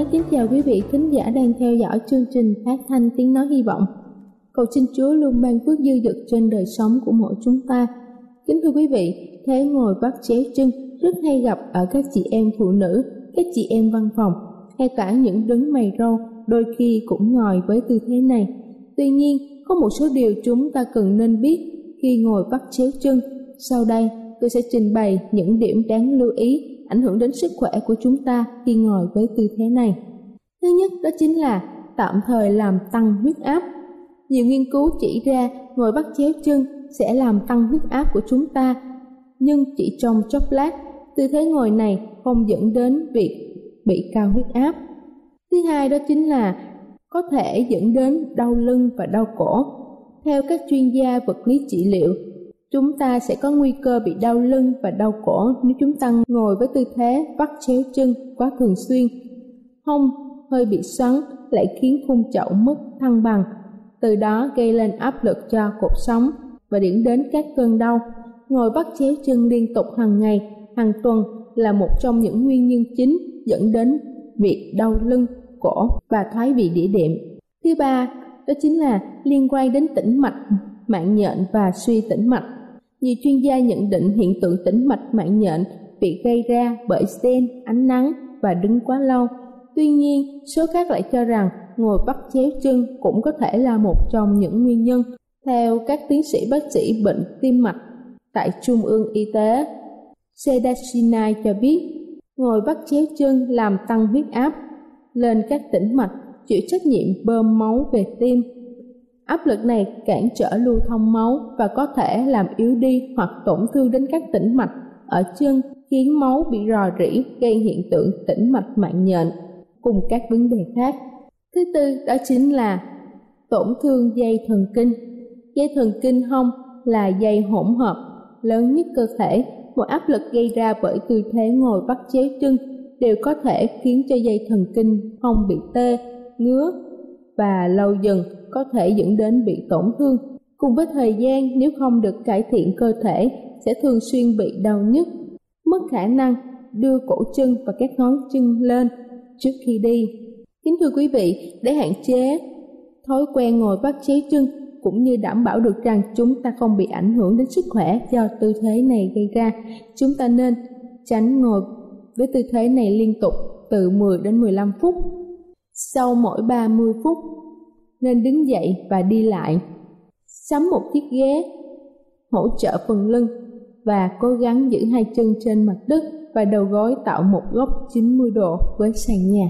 Xin kính chào quý vị khán giả đang theo dõi chương trình phát thanh tiếng nói hy vọng. Cầu xin Chúa luôn ban phước dư dật trên đời sống của mỗi chúng ta. Kính thưa quý vị, thế ngồi bắt chéo chân rất hay gặp ở các chị em phụ nữ, các chị em văn phòng, hay cả những đứng mày râu đôi khi cũng ngồi với tư thế này. Tuy nhiên, có một số điều chúng ta cần nên biết khi ngồi bắt chéo chân. Sau đây, tôi sẽ trình bày những điểm đáng lưu ý ảnh hưởng đến sức khỏe của chúng ta khi ngồi với tư thế này. Thứ nhất đó chính là tạm thời làm tăng huyết áp. Nhiều nghiên cứu chỉ ra ngồi bắt chéo chân sẽ làm tăng huyết áp của chúng ta, nhưng chỉ trong chốc lát, tư thế ngồi này không dẫn đến việc bị cao huyết áp. Thứ hai đó chính là có thể dẫn đến đau lưng và đau cổ. Theo các chuyên gia vật lý trị liệu, chúng ta sẽ có nguy cơ bị đau lưng và đau cổ nếu chúng ta ngồi với tư thế vắt chéo chân quá thường xuyên. Hông hơi bị xoắn lại khiến khung chậu mất thăng bằng, từ đó gây lên áp lực cho cột sống và dẫn đến các cơn đau. Ngồi bắt chéo chân liên tục hàng ngày, hàng tuần là một trong những nguyên nhân chính dẫn đến việc đau lưng, cổ và thoái vị đĩa đệm. Thứ ba, đó chính là liên quan đến tĩnh mạch, mạng nhện và suy tĩnh mạch. Nhiều chuyên gia nhận định hiện tượng tĩnh mạch mạng nhện bị gây ra bởi sen, ánh nắng và đứng quá lâu. Tuy nhiên, số khác lại cho rằng ngồi bắt chéo chân cũng có thể là một trong những nguyên nhân. Theo các tiến sĩ bác sĩ bệnh tim mạch tại Trung ương Y tế, Sedashina cho biết, ngồi bắt chéo chân làm tăng huyết áp lên các tĩnh mạch chịu trách nhiệm bơm máu về tim Áp lực này cản trở lưu thông máu và có thể làm yếu đi hoặc tổn thương đến các tĩnh mạch ở chân khiến máu bị rò rỉ gây hiện tượng tĩnh mạch mạng nhện cùng các vấn đề khác. Thứ tư đó chính là tổn thương dây thần kinh. Dây thần kinh hông là dây hỗn hợp lớn nhất cơ thể. Một áp lực gây ra bởi tư thế ngồi bắt chéo chân đều có thể khiến cho dây thần kinh hông bị tê, ngứa và lâu dần có thể dẫn đến bị tổn thương. Cùng với thời gian, nếu không được cải thiện cơ thể, sẽ thường xuyên bị đau nhức, mất khả năng đưa cổ chân và các ngón chân lên trước khi đi. Kính thưa quý vị, để hạn chế thói quen ngồi bắt chéo chân cũng như đảm bảo được rằng chúng ta không bị ảnh hưởng đến sức khỏe do tư thế này gây ra, chúng ta nên tránh ngồi với tư thế này liên tục từ 10 đến 15 phút. Sau mỗi 30 phút, nên đứng dậy và đi lại. Sắm một chiếc ghế, hỗ trợ phần lưng và cố gắng giữ hai chân trên mặt đất và đầu gối tạo một góc 90 độ với sàn nhà.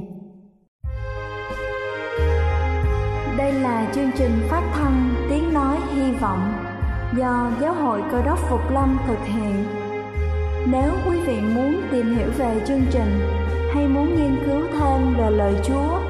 Đây là chương trình phát thanh Tiếng Nói Hy Vọng do Giáo hội Cơ đốc Phục Lâm thực hiện. Nếu quý vị muốn tìm hiểu về chương trình hay muốn nghiên cứu thêm về lời Chúa,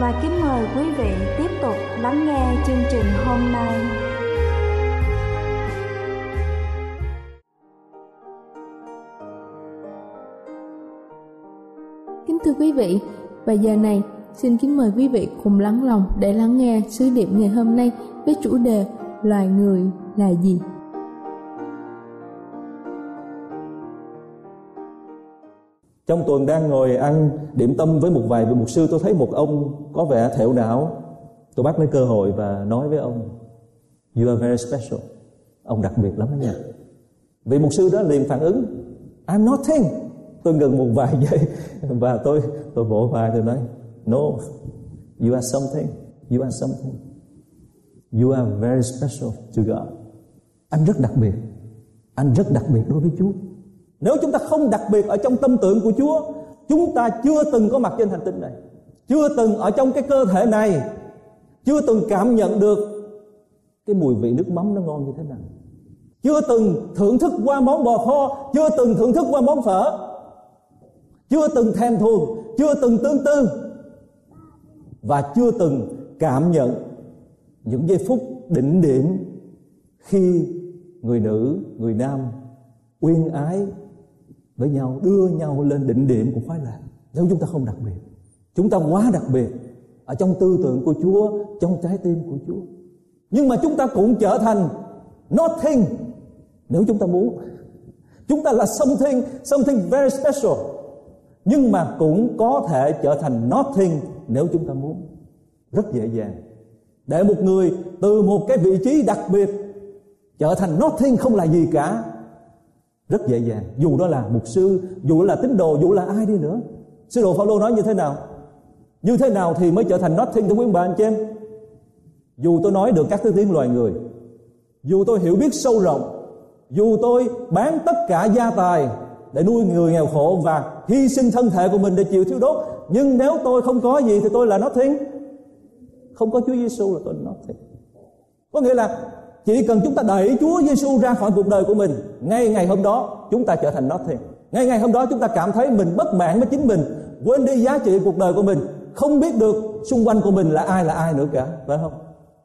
và kính mời quý vị tiếp tục lắng nghe chương trình hôm nay. Kính thưa quý vị, và giờ này xin kính mời quý vị cùng lắng lòng để lắng nghe sứ điệp ngày hôm nay với chủ đề Loài người là gì? Trong tuần đang ngồi ăn điểm tâm với một vài vị mục sư tôi thấy một ông có vẻ thẹo não. Tôi bắt lấy cơ hội và nói với ông You are very special. Ông đặc biệt lắm đó nha. Vị mục sư đó liền phản ứng I'm nothing. Tôi ngừng một vài giây và tôi tôi vỗ vai tôi nói No, you are something. You are something. You are very special to God. Anh rất đặc biệt. Anh rất đặc biệt đối với Chúa. Nếu chúng ta không đặc biệt ở trong tâm tưởng của Chúa, chúng ta chưa từng có mặt trên hành tinh này, chưa từng ở trong cái cơ thể này, chưa từng cảm nhận được cái mùi vị nước mắm nó ngon như thế nào. Chưa từng thưởng thức qua món bò kho, chưa từng thưởng thức qua món phở, chưa từng thèm thuồng, chưa từng tương tư và chưa từng cảm nhận những giây phút đỉnh điểm khi người nữ, người nam uyên ái với nhau, đưa nhau lên đỉnh điểm của khoái lạc. Nếu chúng ta không đặc biệt, chúng ta quá đặc biệt ở trong tư tưởng của Chúa, trong trái tim của Chúa. Nhưng mà chúng ta cũng trở thành nothing. Nếu chúng ta muốn, chúng ta là something something very special. Nhưng mà cũng có thể trở thành nothing nếu chúng ta muốn. Rất dễ dàng. Để một người từ một cái vị trí đặc biệt trở thành nothing không là gì cả rất dễ dàng. Dù đó là mục sư, dù đó là tín đồ, dù là ai đi nữa. Sứ đồ Phaolô nói như thế nào? Như thế nào thì mới trở thành nothing thưa quý bà anh chị em? Dù tôi nói được các thứ tiếng loài người, dù tôi hiểu biết sâu rộng, dù tôi bán tất cả gia tài để nuôi người nghèo khổ và hy sinh thân thể của mình để chịu thiếu đốt, nhưng nếu tôi không có gì thì tôi là nothing. Không có Chúa Giêsu là tôi nothing. Có nghĩa là chỉ cần chúng ta đẩy Chúa Giêsu ra khỏi cuộc đời của mình, ngay ngày hôm đó chúng ta trở thành nó nothing ngay ngày hôm đó chúng ta cảm thấy mình bất mãn với chính mình, quên đi giá trị cuộc đời của mình, không biết được xung quanh của mình là ai là ai nữa cả, phải không?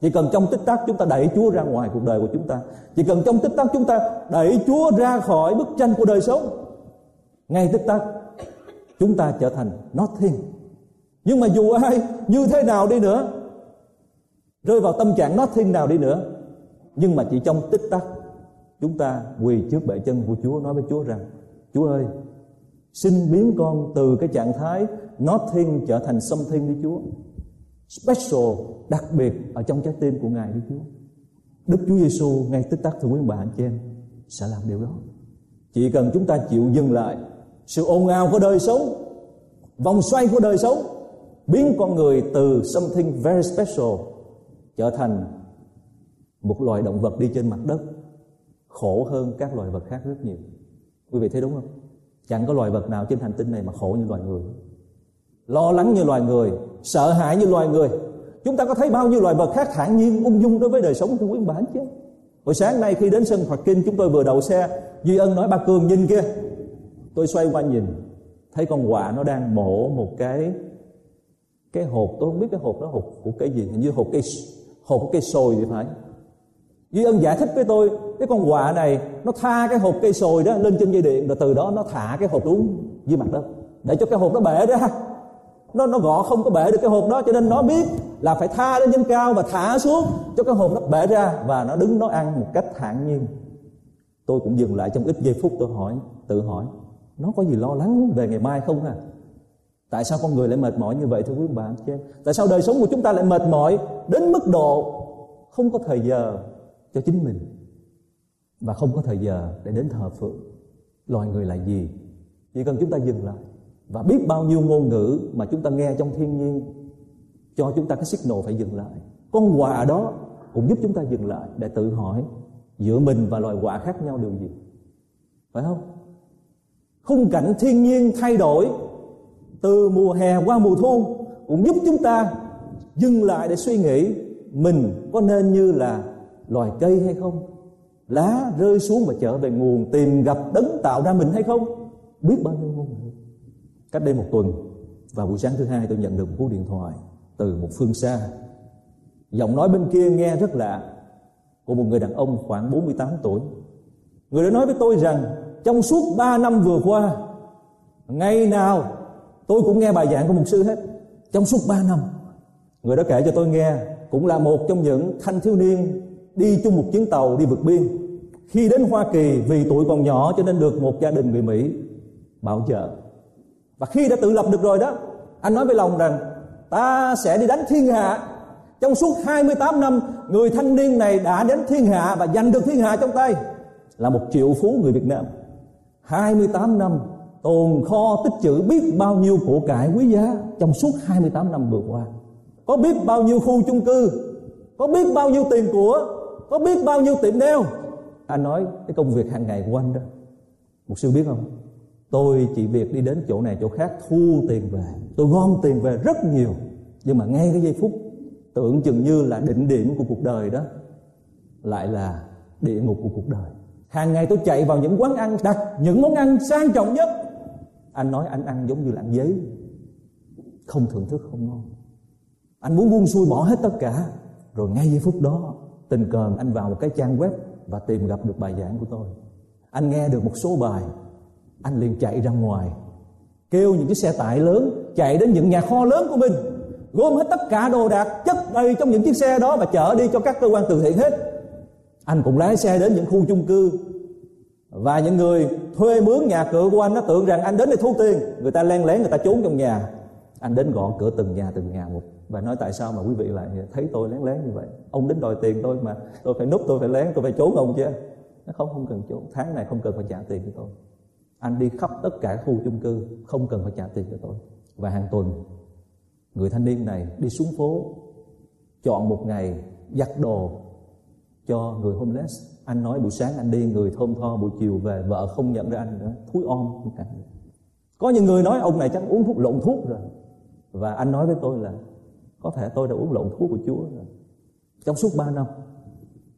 Chỉ cần trong tích tắc chúng ta đẩy Chúa ra ngoài cuộc đời của chúng ta. Chỉ cần trong tích tắc chúng ta đẩy Chúa ra khỏi bức tranh của đời sống, ngay tích tắc chúng ta trở thành nothing nhưng mà dù ai, như thế nào đi nữa, rơi vào tâm trạng nothing nào đi nữa nhưng mà chỉ trong tích tắc, chúng ta quỳ trước bệ chân của Chúa, nói với Chúa rằng, Chúa ơi, xin biến con từ cái trạng thái nothing trở thành something đi Chúa. Special, đặc biệt ở trong trái tim của Ngài đi Chúa. Đức Chúa Giêsu ngay tích tắc, thưa quý bà anh chị em, sẽ làm điều đó. Chỉ cần chúng ta chịu dừng lại sự ồn ào của đời sống, vòng xoay của đời sống, biến con người từ something very special trở thành một loài động vật đi trên mặt đất, khổ hơn các loài vật khác rất nhiều. Quý vị thấy đúng không? Chẳng có loài vật nào trên hành tinh này mà khổ như loài người. Lo lắng như loài người, sợ hãi như loài người. Chúng ta có thấy bao nhiêu loài vật khác thản nhiên ung dung đối với đời sống của quý bản chứ hồi sáng nay khi đến sân Phật Kinh, chúng tôi vừa đậu xe, Duy Ân nói, ba Cường, nhìn kia tôi xoay qua nhìn, thấy con quạ nó đang mổ một cái cái hộp tôi không biết cái hộp đó hộp của cái gì, hình như hộp cây hộp của cây sồi thì phải. Duy Ân giải thích với tôi, cái con quạ này nó tha cái hộp cây sồi đó lên trên dây điện, rồi từ đó nó thả cái hộp xuống dưới mặt đất. Để cho cái hộp nó bể ra nó nó gõ không có bể được cái hộp đó, cho nên nó biết là phải tha lên trên cao và thả xuống cho cái hộp nó bể ra và nó đứng nó ăn một cách thản nhiên. Tôi cũng dừng lại trong ít giây phút tôi hỏi, tự hỏi, nó có gì lo lắng về ngày mai không à tại sao con người lại mệt mỏi như vậy, thưa quý bạn chị em? Tại sao đời sống của chúng ta lại mệt mỏi đến mức độ không có thời giờ cho chính mình. Và không có thời giờ để đến thờ phượng. Loài người là gì? Chỉ cần chúng ta dừng lại và biết bao nhiêu ngôn ngữ mà chúng ta nghe trong thiên nhiên, cho chúng ta cái signal phải dừng lại. Con quà đó cũng giúp chúng ta dừng lại để tự hỏi giữa mình và loài quả khác nhau điều gì. Phải không? Khung cảnh thiên nhiên thay đổi từ mùa hè qua mùa thu cũng giúp chúng ta dừng lại để suy nghĩ mình có nên như là loài cây hay không? Lá rơi xuống và trở về nguồn tìm gặp đấng tạo ra mình hay không? Biết bao nhiêu ngôn ngữ. Cách đây một tuần, vào buổi sáng thứ hai tôi nhận được một cú điện thoại từ một phương xa. Giọng nói bên kia nghe rất lạ, của một người đàn ông khoảng 48 tuổi. Người đã nói với tôi rằng, trong suốt 3 năm vừa qua, ngày nào tôi cũng nghe bài giảng của một sư hết. Trong suốt 3 năm, người đó kể cho tôi nghe, cũng là một trong những thanh thiếu niên đi chung một chuyến tàu đi vượt biên. Khi đến Hoa Kỳ, vì tuổi còn nhỏ cho nên được một gia đình người Mỹ bảo trợ. Và khi đã tự lập được rồi đó, anh nói với lòng rằng, ta sẽ đi đánh thiên hạ. Trong suốt 28 năm, người thanh niên này đã đến thiên hạ và giành được thiên hạ trong tay. Là một triệu phú người Việt Nam. 28 năm, tồn kho tích trữ biết bao nhiêu của cải quý giá trong suốt 28 năm vừa qua. Có biết bao nhiêu khu chung cư, có biết bao nhiêu tiền của có biết bao nhiêu tiệm nail anh nói, cái công việc hàng ngày của anh đó. Một sư biết không? Tôi chỉ việc đi đến chỗ này, chỗ khác, thu tiền về. Tôi gom tiền về rất nhiều. Nhưng mà ngay cái giây phút tưởng chừng như là định điểm của cuộc đời đó. Lại là địa ngục của cuộc đời. Hàng ngày tôi chạy vào những quán ăn, đặt những món ăn sang trọng nhất. Anh nói anh ăn giống như là ăn giấy. Không thưởng thức, không ngon. Anh muốn buông xuôi bỏ hết tất cả. Rồi ngay giây phút đó tình cờ anh vào một cái trang web và tìm gặp được bài giảng của tôi. Anh nghe được một số bài, anh liền chạy ra ngoài, kêu những cái xe tải lớn chạy đến những nhà kho lớn của mình, gom hết tất cả đồ đạc, chất đầy trong những chiếc xe đó và chở đi cho các cơ quan từ thiện hết. Anh cũng lái xe đến những khu chung cư. Và những người thuê mướn nhà cửa của anh nó tưởng rằng anh đến để thu tiền. Người ta len lén, người ta trốn trong nhà anh đến gõ cửa từng nhà từng nhà một. Và nói tại sao mà quý vị lại thấy tôi lén lén như vậy? Ông đến đòi tiền tôi mà. Tôi phải núp, tôi phải lén, tôi phải trốn ông chứ. Nó không không cần trốn. Tháng này không cần phải trả tiền cho tôi. Anh đi khắp tất cả khu chung cư, không cần phải trả tiền cho tôi. Và hàng tuần, người thanh niên này đi xuống phố, chọn một ngày giặt đồ cho người homeless. Anh nói buổi sáng anh đi, người thơm tho buổi chiều về, vợ không nhận ra anh nữa. Thúi om có những người nói, ông này chắc uống thuốc lộn thuốc rồi và anh nói với tôi là, có thể tôi đã uống lộn thuốc của Chúa rồi. Trong suốt ba năm,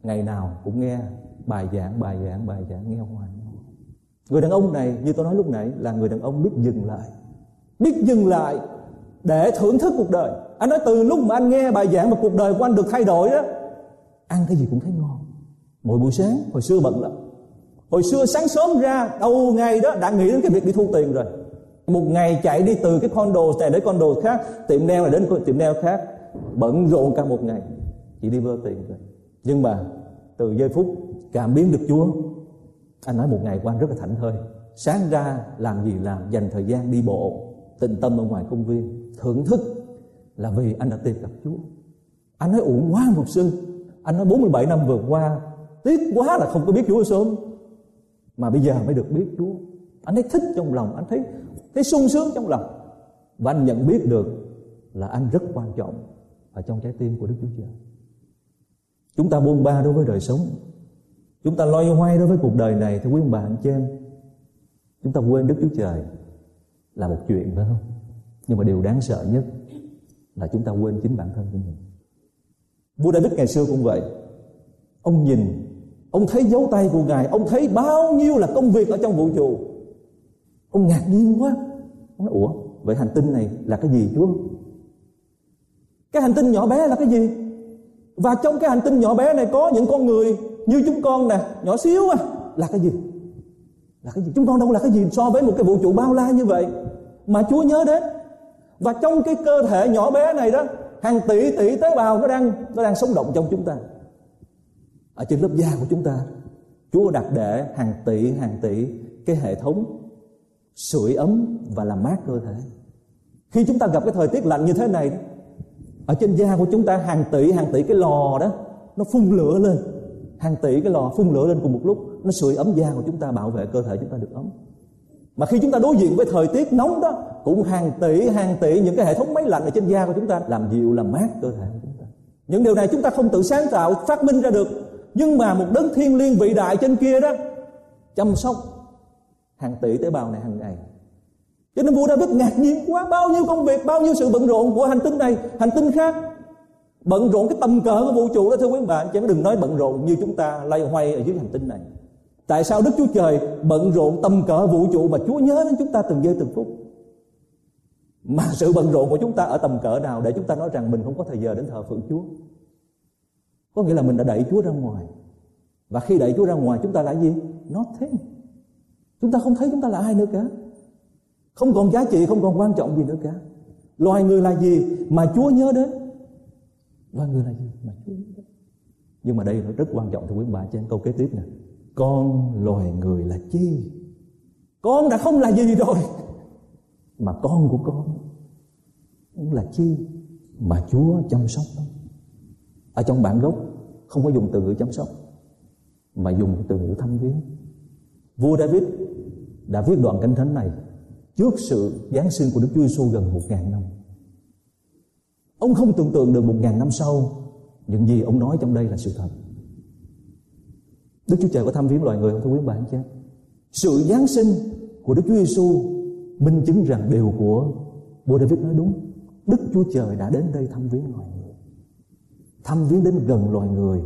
ngày nào cũng nghe bài giảng bài giảng bài giảng, nghe hoài. Người đàn ông này, như tôi nói lúc nãy, là người đàn ông biết dừng lại. Biết dừng lại để thưởng thức cuộc đời. Anh nói từ lúc mà anh nghe bài giảng mà cuộc đời của anh được thay đổi đó ăn cái gì cũng thấy ngon. Mỗi buổi sáng, hồi xưa bận lắm. Hồi xưa sáng sớm ra, đầu ngày đó đã nghĩ đến cái việc đi thu tiền rồi một ngày chạy đi từ cái condo này đến condo khác, tiệm nail này đến tiệm nail khác. Bận rộn cả một ngày, chỉ đi vơ tiền thôi. nhưng mà từ giây phút cảm biến được Chúa, anh nói một ngày qua anh rất là thảnh thơi. Sáng ra làm gì làm, dành thời gian đi bộ, tịnh tâm ở ngoài công viên, thưởng thức là vì anh đã tìm gặp Chúa. Anh nói uổng quá một sư. Anh nói 47 năm vừa qua, tiếc quá là không có biết Chúa sớm. Mà bây giờ mới được biết Chúa anh thấy thích trong lòng, anh thấy thấy sung sướng trong lòng. Và anh nhận biết được là anh rất quan trọng ở trong trái tim của Đức Chúa Trời. Chúng ta buông ba đối với đời sống. Chúng ta loay hoay đối với cuộc đời này, thưa quý ông bà, anh chị em. Chúng ta quên Đức Chúa Trời là một chuyện, phải không? Nhưng mà điều đáng sợ nhất là chúng ta quên chính bản thân của mình. Vua David ngày xưa cũng vậy. Ông nhìn, ông thấy dấu tay của ngài, ông thấy bao nhiêu là công việc ở trong vũ trụ ông ngạc nhiên quá. Ông nói, ủa, vậy hành tinh này là cái gì chúa? Cái hành tinh nhỏ bé là cái gì? Và trong cái hành tinh nhỏ bé này có những con người như chúng con nè, nhỏ xíu à. Là cái gì? Là cái gì? Chúng con đâu là cái gì so với một cái vũ trụ bao la như vậy? Mà chúa nhớ đến. Và trong cái cơ thể nhỏ bé này đó, hàng tỷ tỷ tế bào nó đang nó đang sống động trong chúng ta. Ở trên lớp da của chúng ta, Chúa đặt để hàng tỷ hàng tỷ cái hệ thống sưởi ấm và làm mát cơ thể. Khi chúng ta gặp cái thời tiết lạnh như thế này ở trên da của chúng ta hàng tỷ hàng tỷ cái lò đó, nó phun lửa lên. Hàng tỷ cái lò phun lửa lên cùng một lúc, nó sưởi ấm da của chúng ta, bảo vệ cơ thể chúng ta được ấm. Mà khi chúng ta đối diện với thời tiết nóng đó, cũng hàng tỷ hàng tỷ những cái hệ thống máy lạnh ở trên da của chúng ta làm dịu, làm mát cơ thể của chúng ta. Những điều này chúng ta không tự sáng tạo, phát minh ra được. Nhưng mà một đấng thiên liêng vĩ đại trên kia đó, chăm sóc hàng tỷ tế bào này hàng ngày. Cho nên vua David ngạc nhiên quá, bao nhiêu công việc, bao nhiêu sự bận rộn của hành tinh này, hành tinh khác. Bận rộn cái tầm cỡ của vũ trụ đó, thưa quý bạn chứ đừng nói bận rộn như chúng ta lay hoay ở dưới hành tinh này. Tại sao Đức Chúa Trời bận rộn tầm cỡ vũ trụ mà Chúa nhớ đến chúng ta từng giây từng phút? Mà sự bận rộn của chúng ta ở tầm cỡ nào để chúng ta nói rằng mình không có thời giờ đến thờ phượng Chúa? Có nghĩa là mình đã đẩy Chúa ra ngoài. Và khi đẩy Chúa ra ngoài, chúng ta là gì? Nothing chúng ta không thấy chúng ta là ai nữa cả. Không còn giá trị, không còn quan trọng gì nữa cả. Loài người là gì mà Chúa nhớ đến? Loài người là gì mà Chúa nhớ đến? Nhưng mà đây nó rất quan trọng, thưa quý bà trên câu kế tiếp nè. Con loài người là chi? Con đã không là gì rồi, mà con của con cũng là chi mà Chúa chăm sóc đó. Ở trong bản gốc, không có dùng từ ngữ chăm sóc, mà dùng từ ngữ thăm viếng. Vua David đã viết đoạn kinh thánh này trước sự giáng sinh của Đức Chúa Giêsu gần một ngàn năm. Ông không tưởng tượng được một ngàn năm sau những gì ông nói trong đây là sự thật. Đức Chúa Trời có thăm viếng loài người không thưa quý bạn chứ? Sự giáng sinh của Đức Chúa Giêsu minh chứng rằng điều của vua David nói đúng. Đức Chúa Trời đã đến đây thăm viếng loài người. Thăm viếng đến gần loài người,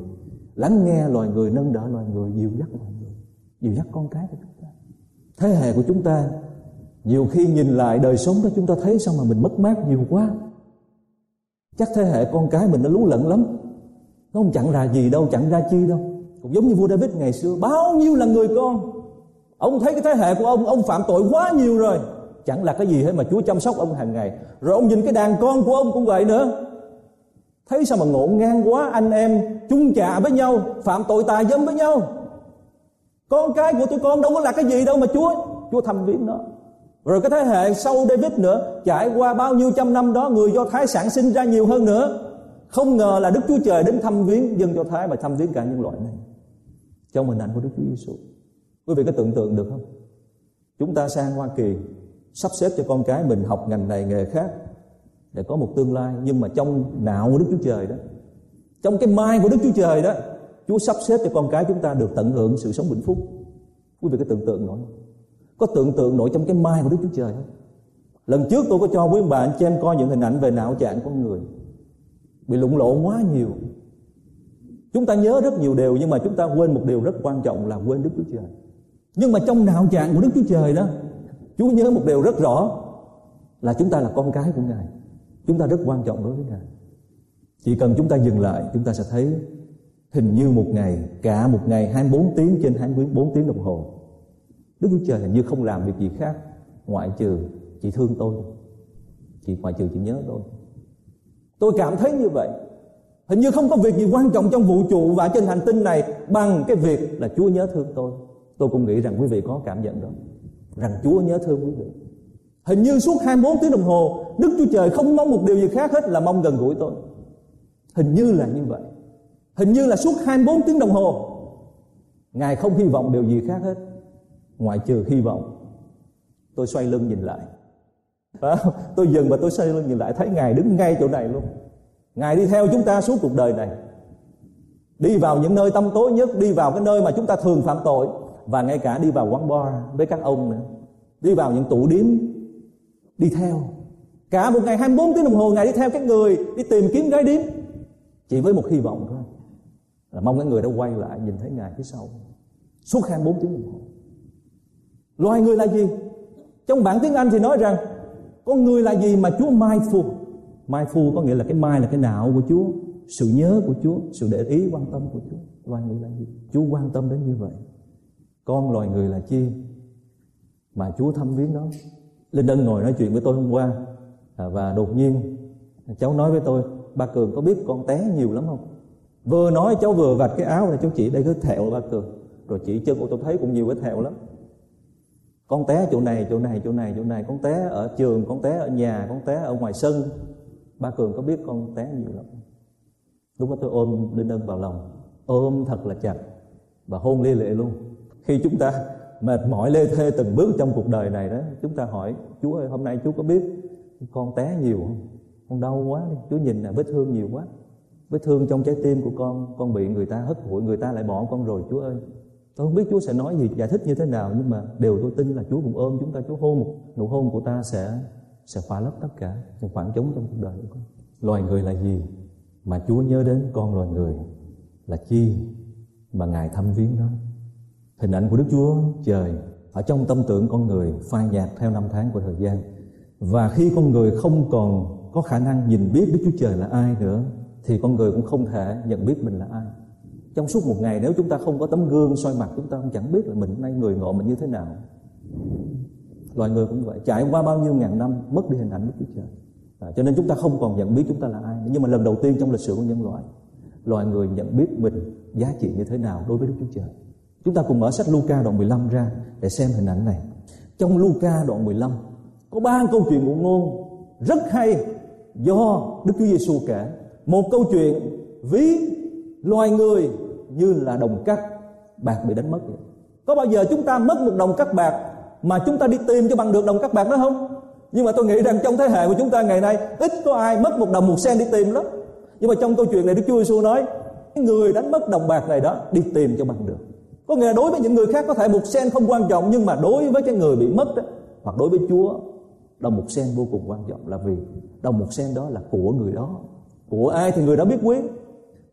lắng nghe loài người, nâng đỡ loài người, dìu dắt loài người, dìu dắt con cái của chúng. Thế hệ của chúng ta nhiều khi nhìn lại đời sống đó chúng ta thấy sao mà mình mất mát nhiều quá. Chắc thế hệ con cái mình nó lú lẫn lắm. Nó không chẳng ra gì đâu, chẳng ra chi đâu. Cũng giống như vua David ngày xưa, bao nhiêu là người con. Ông thấy cái thế hệ của ông, ông phạm tội quá nhiều rồi chẳng là cái gì hết mà Chúa chăm sóc ông hàng ngày. Rồi ông nhìn cái đàn con của ông cũng vậy nữa. Thấy sao mà ngộ ngang quá anh em chung chạ với nhau, phạm tội tà dâm với nhau. Con cái của tụi con đâu có là cái gì đâu mà Chúa, Chúa thăm viếng nó. Rồi cái thế hệ sau David nữa, trải qua bao nhiêu trăm năm đó người Do Thái sản sinh ra nhiều hơn nữa. Không ngờ là Đức Chúa Trời đến thăm viếng dân Do Thái và thăm viếng cả nhân loại này. Trong hình ảnh của Đức Chúa Giêsu. Quý vị có tưởng tượng được không? Chúng ta sang Hoa Kỳ sắp xếp cho con cái mình học ngành này nghề khác để có một tương lai nhưng mà trong não của Đức Chúa Trời đó trong cái mai của Đức Chúa Trời đó Chúa sắp xếp cho con cái chúng ta được tận hưởng sự sống vĩnh phúc. Quý vị có tưởng tượng nổi. Có tưởng tượng nổi trong cái mai của Đức Chúa Trời không? Lần trước tôi có cho quý bạn cho em coi những hình ảnh về não trạng con người. Bị lụng lộ quá nhiều. Chúng ta nhớ rất nhiều điều nhưng mà chúng ta quên một điều rất quan trọng là quên Đức Chúa Trời. Nhưng mà trong não trạng của Đức Chúa Trời đó Chúa nhớ một điều rất rõ là chúng ta là con cái của Ngài. Chúng ta rất quan trọng đối với Ngài. Chỉ cần chúng ta dừng lại, chúng ta sẽ thấy hình như một ngày, cả một ngày 24 tiếng trên 24 tiếng đồng hồ. Đức Chúa Trời hình như không làm việc gì khác ngoại trừ chỉ thương tôi. Chỉ ngoại trừ chỉ nhớ tôi. Tôi cảm thấy như vậy. Hình như không có việc gì quan trọng trong vũ trụ và trên hành tinh này bằng cái việc là Chúa nhớ thương tôi. Tôi cũng nghĩ rằng quý vị có cảm nhận đó rằng Chúa nhớ thương quý vị. Hình như suốt 24 tiếng đồng hồ Đức Chúa Trời không mong một điều gì khác hết là mong gần gũi tôi. Hình như là như vậy. Hình như là suốt 24 tiếng đồng hồ. Ngài không hy vọng điều gì khác hết. Ngoại trừ hy vọng Tôi xoay lưng nhìn lại. À, Tôi dừng và tôi xoay lưng nhìn lại Thấy Ngài đứng ngay chỗ này luôn. Ngài đi theo chúng ta suốt cuộc đời này. Đi vào những nơi tâm tối nhất Đi vào cái nơi mà chúng ta thường phạm tội và ngay cả đi vào quán bar với các ông nữa. Đi vào những tủ điếm đi theo. Cả một ngày 24 tiếng đồng hồ ngài đi theo các người đi tìm kiếm gái điếm. Chỉ với một hy vọng thôi là mong cái người đó quay lại nhìn thấy ngài phía sau. Suốt 24 tiếng đồng hồ. Loài người là gì? Trong bản tiếng Anh thì nói rằng con người là gì mà Chúa mindful mindful có nghĩa là cái mai là cái não của Chúa, sự nhớ của Chúa, sự để ý, quan tâm của Chúa. Loài người là gì? Chúa quan tâm đến như vậy. Con loài người là chi? Mà Chúa thăm viếng nó. Linh Đơn ngồi nói chuyện với tôi hôm qua à, và đột nhiên, cháu nói với tôi, ba Cường, có biết con té nhiều lắm không? Vừa nói cháu vừa vạch cái áo này cháu chỉ đây cái thẹo ba Cường rồi chỉ chân của tôi thấy cũng nhiều cái thẹo lắm. Con té chỗ này chỗ này chỗ này chỗ này. Con té ở trường, con té ở nhà, con té ở ngoài sân. Ba cường có biết con té nhiều lắm? Lúc đó tôi ôm linh ân vào lòng. Ôm thật là chặt và hôn lia lệ luôn. Khi chúng ta mệt mỏi lê thê từng bước trong cuộc đời này đó, chúng ta hỏi, chúa ơi, hôm nay chú có biết con té nhiều không? Con đau quá đi. Chú nhìn là vết thương nhiều quá vết thương trong trái tim của con con bị người ta hất hủi, người ta lại bỏ con rồi, Chúa ơi. Tôi không biết Chúa sẽ nói gì, giải thích như thế nào, nhưng mà đều tôi tin là Chúa cũng ôm chúng ta. Chúa hôn một, nụ hôn của ta sẽ sẽ khỏa lấp tất cả những khoảng trống trong cuộc đời của con. Loài người là gì mà Chúa nhớ đến con loài người là chi mà Ngài thăm viếng đó hình ảnh của Đức Chúa trời ở trong tâm tưởng con người phai nhạt theo năm tháng của thời gian. Và khi con người không còn có khả năng nhìn biết Đức Chúa Trời là ai nữa thì con người cũng không thể nhận biết mình là ai. Trong suốt một ngày nếu chúng ta không có tấm gương soi mặt chúng ta không chẳng biết là mình hôm nay người ngộ mình như thế nào. Loài người cũng vậy trải qua bao nhiêu ngàn năm mất đi hình ảnh Đức Chúa Trời. À, cho nên chúng ta không còn nhận biết chúng ta là ai nhưng mà lần đầu tiên trong lịch sử của nhân loại loài người nhận biết mình giá trị như thế nào đối với Đức Chúa Trời. Chúng ta cùng mở sách Luca đoạn 15 ra để xem hình ảnh này. Trong Luca đoạn 15 có ba câu chuyện ngụ ngôn rất hay do Đức Chúa Giêsu kể một câu chuyện ví loài người như là đồng cắt bạc bị đánh mất vậy. Có bao giờ chúng ta mất một đồng cắt bạc mà chúng ta đi tìm cho bằng được đồng cắt bạc đó không? Nhưng mà tôi nghĩ rằng trong thế hệ của chúng ta ngày nay ít có ai mất một đồng một sen đi tìm lắm. Nhưng mà trong câu chuyện này Đức Chúa Giêsu nói người đánh mất đồng bạc này đó đi tìm cho bằng được. Có nghĩa là đối với những người khác có thể một sen không quan trọng nhưng mà đối với cái người bị mất đó, hoặc đối với Chúa đồng một sen vô cùng quan trọng là vì đồng một sen đó là của người đó. Của ai thì người đó biết quý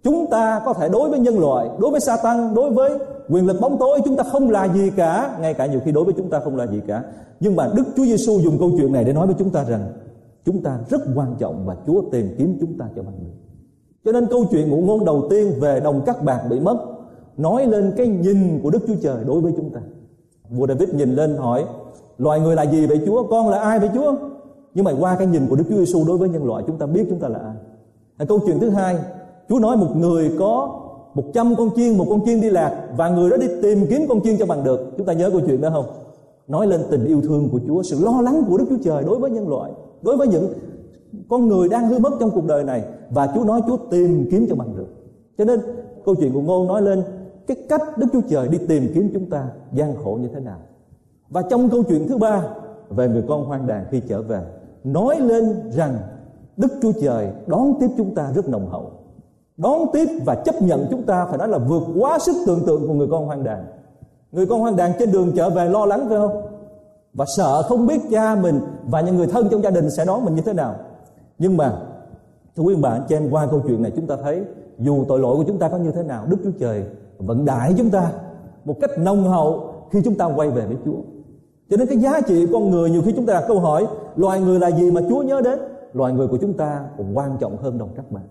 Chúng ta có thể đối với nhân loại, đối với sa tăng đối với quyền lực bóng tối chúng ta không là gì cả, ngay cả nhiều khi đối với chúng ta không là gì cả. Nhưng mà Đức Chúa Giêsu dùng câu chuyện này để nói với chúng ta rằng chúng ta rất quan trọng và Chúa tìm kiếm chúng ta cho bằng được. Cho nên câu chuyện ngụ ngôn đầu tiên về đồng cắt bạc bị mất nói lên cái nhìn của Đức Chúa Trời đối với chúng ta. Vua David nhìn lên hỏi loài người là gì vậy Chúa? Con là ai vậy Chúa? Nhưng mà qua cái nhìn của Đức Chúa Giêsu đối với nhân loại chúng ta biết chúng ta là ai. Câu chuyện thứ hai Chúa nói một người có một trăm con chiên, một con chiên đi lạc và người đó đi tìm kiếm con chiên cho bằng được. Chúng ta nhớ câu chuyện đó không? Nói lên tình yêu thương của Chúa, sự lo lắng của Đức Chúa Trời đối với nhân loại, đối với những con người đang hư mất trong cuộc đời này và Chúa nói Chúa tìm kiếm cho bằng được. Cho nên câu chuyện của Ngôn nói lên cái cách Đức Chúa Trời đi tìm kiếm chúng ta gian khổ như thế nào. Và trong câu chuyện thứ ba về người con hoang đàn khi trở về nói lên rằng Đức Chúa Trời đón tiếp chúng ta rất nồng hậu. Đón tiếp và chấp nhận chúng ta phải nói là vượt quá sức tưởng tượng của người con hoang đàn. Người con hoang đàn trên đường trở về lo lắng, phải không? Và sợ không biết cha mình và những người thân trong gia đình sẽ đón mình như thế nào. Nhưng mà, thưa quý bạn trên qua câu chuyện này chúng ta thấy, dù tội lỗi của chúng ta có như thế nào, đức chúa trời vẫn đại chúng ta một cách nồng hậu khi chúng ta quay về với chúa. Cho nên cái giá trị con người nhiều khi chúng ta đặt câu hỏi, loài người là gì mà chúa nhớ đến? Loài người của chúng ta còn quan trọng hơn đồng các bạn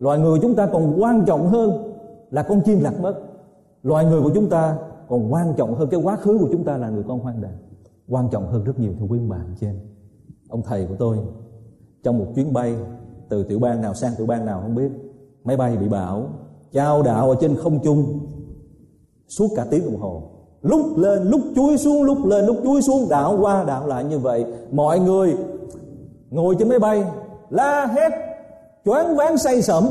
loài người của chúng ta còn quan trọng hơn là con chim lạc mất. Loài người của chúng ta còn quan trọng hơn, cái quá khứ của chúng ta là người con hoang đàn. Quan trọng hơn rất nhiều, thưa quý bạn trên ông thầy của tôi, trong một chuyến bay từ tiểu bang nào sang tiểu bang nào không biết, máy bay bị bão, chao đạo ở trên không trung, suốt cả tiếng đồng hồ. Lúc lên, lúc chuối xuống, lúc lên, lúc chuối xuống, đảo qua đảo lại như vậy. Mọi người ngồi trên máy bay, la hét, choáng váng say sẩm.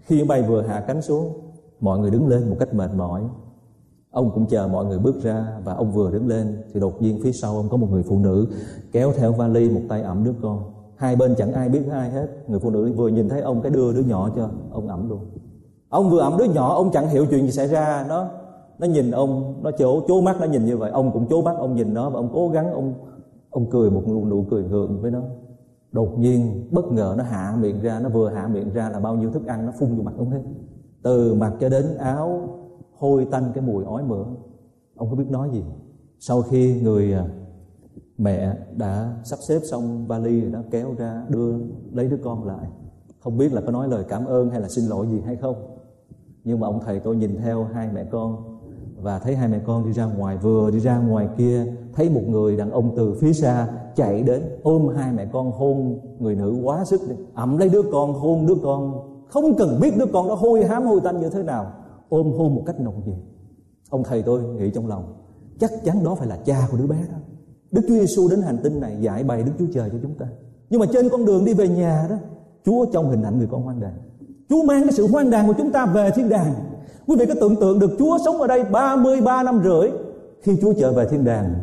Khi bay vừa hạ cánh xuống, mọi người đứng lên một cách mệt mỏi. Ông cũng chờ mọi người bước ra và ông vừa đứng lên thì đột nhiên phía sau ông có một người phụ nữ kéo theo vali một tay ẩm đứa con. Hai bên chẳng ai biết ai hết. Người phụ nữ vừa nhìn thấy ông cái đưa đứa nhỏ cho ông ẩm luôn. Ông vừa ẩm đứa nhỏ, ông chẳng hiểu chuyện gì xảy ra. Nó nó nhìn ông, nó chố chố mắt nó nhìn như vậy. Ông cũng chố mắt, ông nhìn nó và ông cố gắng, ông ông cười một nụ cười gượng với nó đột nhiên, bất ngờ nó hạ miệng ra, nó vừa hạ miệng ra là bao nhiêu thức ăn nó phun vô mặt ông hết. Từ mặt cho đến áo, hôi tanh cái mùi ói mửa. Ông có biết nói gì? Sau khi người à, mẹ đã sắp xếp xong vali rồi đó, kéo ra đưa lấy đứa con lại. Không biết là có nói lời cảm ơn hay là xin lỗi gì hay không. Nhưng mà ông thầy tôi nhìn theo hai mẹ con và thấy hai mẹ con đi ra ngoài, vừa đi ra ngoài kia, thấy một người đàn ông từ phía xa chạy đến ôm hai mẹ con hôn người nữ quá sức đi. Ẩm lấy đứa con, hôn đứa con. Không cần biết đứa con đó hôi hám hôi tanh như thế nào. Ôm hôn một cách nồng nhiệt. Ông thầy tôi nghĩ trong lòng, chắc chắn đó phải là cha của đứa bé đó. Đức Chúa Giêsu đến hành tinh này dạy bày Đức Chúa Trời cho chúng ta. Nhưng mà trên con đường đi về nhà đó, Chúa trong hình ảnh người con hoang đàn Chúa mang cái sự hoang đàn của chúng ta về thiên đàng. Quý vị có tưởng tượng được Chúa sống ở đây 33 năm rưỡi. Khi Chúa trở về thiên đàng,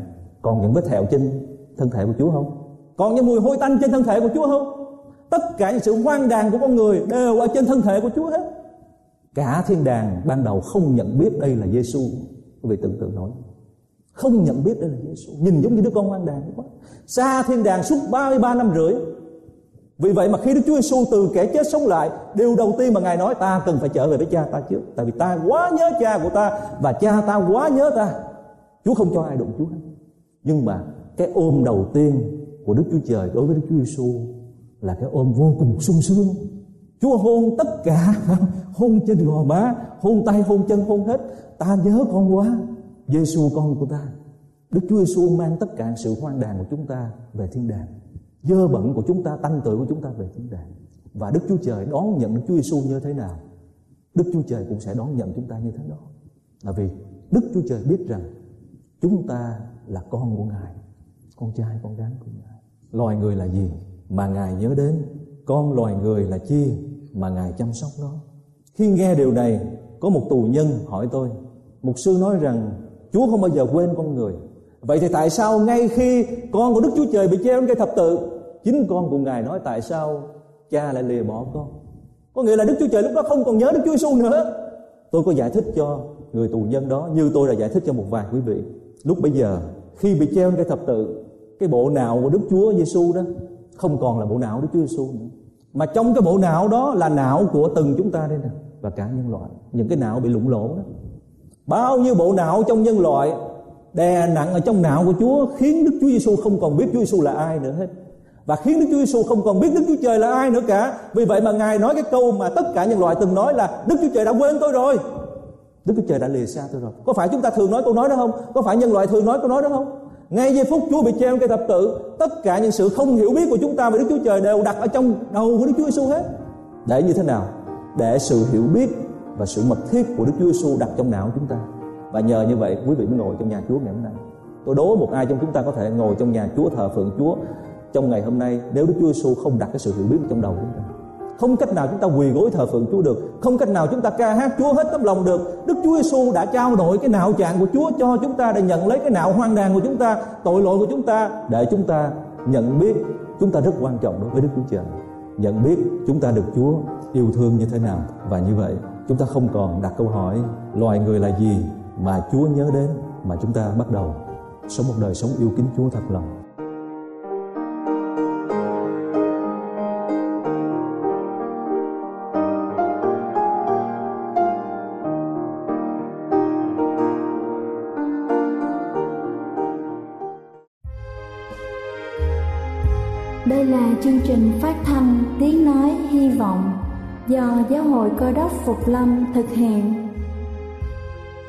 Còn những vết thẹo trên thân thể của Chúa không? Còn những mùi hôi tanh trên thân thể của Chúa không? tất cả những sự hoang đàn của con người đều ở trên thân thể của Chúa hết. Cả thiên đàng ban đầu không nhận biết đây là Giêsu quý vị tưởng tượng nói không nhận biết đây là Giêsu nhìn giống như đứa con hoang đàn quá. Xa thiên đàng suốt 33 năm rưỡi vì vậy mà khi Đức Chúa Giêsu từ kẻ chết sống lại, điều đầu tiên mà ngài nói, ta cần phải trở về với cha ta trước, tại vì ta quá nhớ cha của ta và cha ta quá nhớ ta. Chúa không cho ai đụng Chúa nhưng mà cái ôm đầu tiên của Đức Chúa Trời đối với Đức Chúa Giêsu là cái ôm vô cùng sung sướng. Chúa hôn tất cả, hôn trên gò má, hôn tay, hôn chân, hôn hết. Ta nhớ con quá Giêsu con của ta. Đức Chúa Giêsu mang tất cả sự hoang đàn của chúng ta về thiên đàng dơ bẩn của chúng ta tanh tưởi của chúng ta về thiên đàng và Đức Chúa Trời đón nhận Đức Chúa Giêsu như thế nào? Đức Chúa Trời cũng sẽ đón nhận chúng ta như thế đó. Là vì Đức Chúa Trời biết rằng chúng ta là con của Ngài, con trai, con gái của Ngài. Loài người là gì mà Ngài nhớ đến? Con loài người là chi mà Ngài chăm sóc nó? Khi nghe điều này, có một tù nhân hỏi tôi, mục sư nói rằng, Chúa không bao giờ quên con người Vậy thì tại sao ngay khi con của Đức Chúa Trời bị treo trên cây thập tự, Chính con của Ngài nói tại sao cha lại lìa bỏ con? Có nghĩa là Đức Chúa Trời lúc đó không còn nhớ Đức Chúa Giêsu nữa. Tôi có giải thích cho người tù nhân đó Như tôi đã giải thích cho một vài quý vị. Lúc bây giờ, khi bị treo trên cây thập tự, Cái bộ não của Đức Chúa Giêsu đó Không còn là bộ não của Đức Chúa Giêsu nữa. Mà trong cái bộ não đó là não của từng chúng ta đây nè, Và cả nhân loại. Những cái não bị lủng lỗ đó. Bao nhiêu bộ não trong nhân loại đè nặng ở trong não của Chúa khiến Đức Chúa Giêsu không còn biết Chúa Giêsu là ai nữa hết và khiến Đức Chúa Giêsu không còn biết Đức Chúa Trời là ai nữa cả. Vì vậy mà Ngài nói cái câu mà tất cả nhân loại từng nói là Đức Chúa Trời đã quên tôi rồi. Đức Chúa Trời đã lìa xa tôi rồi. Có phải chúng ta thường nói câu nói đó không? Có phải nhân loại thường nói câu nói đó không? Ngay giây phút Chúa bị treo cây thập tự, tất cả những sự không hiểu biết của chúng ta về Đức Chúa Trời đều đặt ở trong đầu của Đức Chúa Giêsu hết. Để như thế nào? Để sự hiểu biết và sự mật thiết của Đức Chúa Giêsu đặt trong não chúng ta và nhờ như vậy quý vị mới ngồi trong nhà Chúa ngày hôm nay. Tôi đố một ai trong chúng ta có thể ngồi trong nhà Chúa, thờ phượng Chúa trong ngày hôm nay nếu Đức Chúa Giêsu không đặt cái sự hiểu biết trong đầu chúng ta? Không cách nào chúng ta quỳ gối thờ phượng Chúa được. Không cách nào chúng ta ca hát Chúa hết tấm lòng được. Đức Chúa Giêsu đã trao đổi cái nạo trạng của Chúa cho chúng ta để nhận lấy cái nạo hoang đàn của chúng ta, tội lỗi của chúng ta, để chúng ta nhận biết chúng ta rất quan trọng đối với Đức Chúa Trời. Nhận biết chúng ta được Chúa yêu thương như thế nào. Và như vậy, chúng ta không còn đặt câu hỏi loài người là gì mà Chúa nhớ đến mà chúng ta bắt đầu sống một đời sống yêu kính Chúa thật lòng. Đây là chương trình phát thanh Tiếng Nói Hy Vọng do Giáo hội Cơ đốc Phục Lâm thực hiện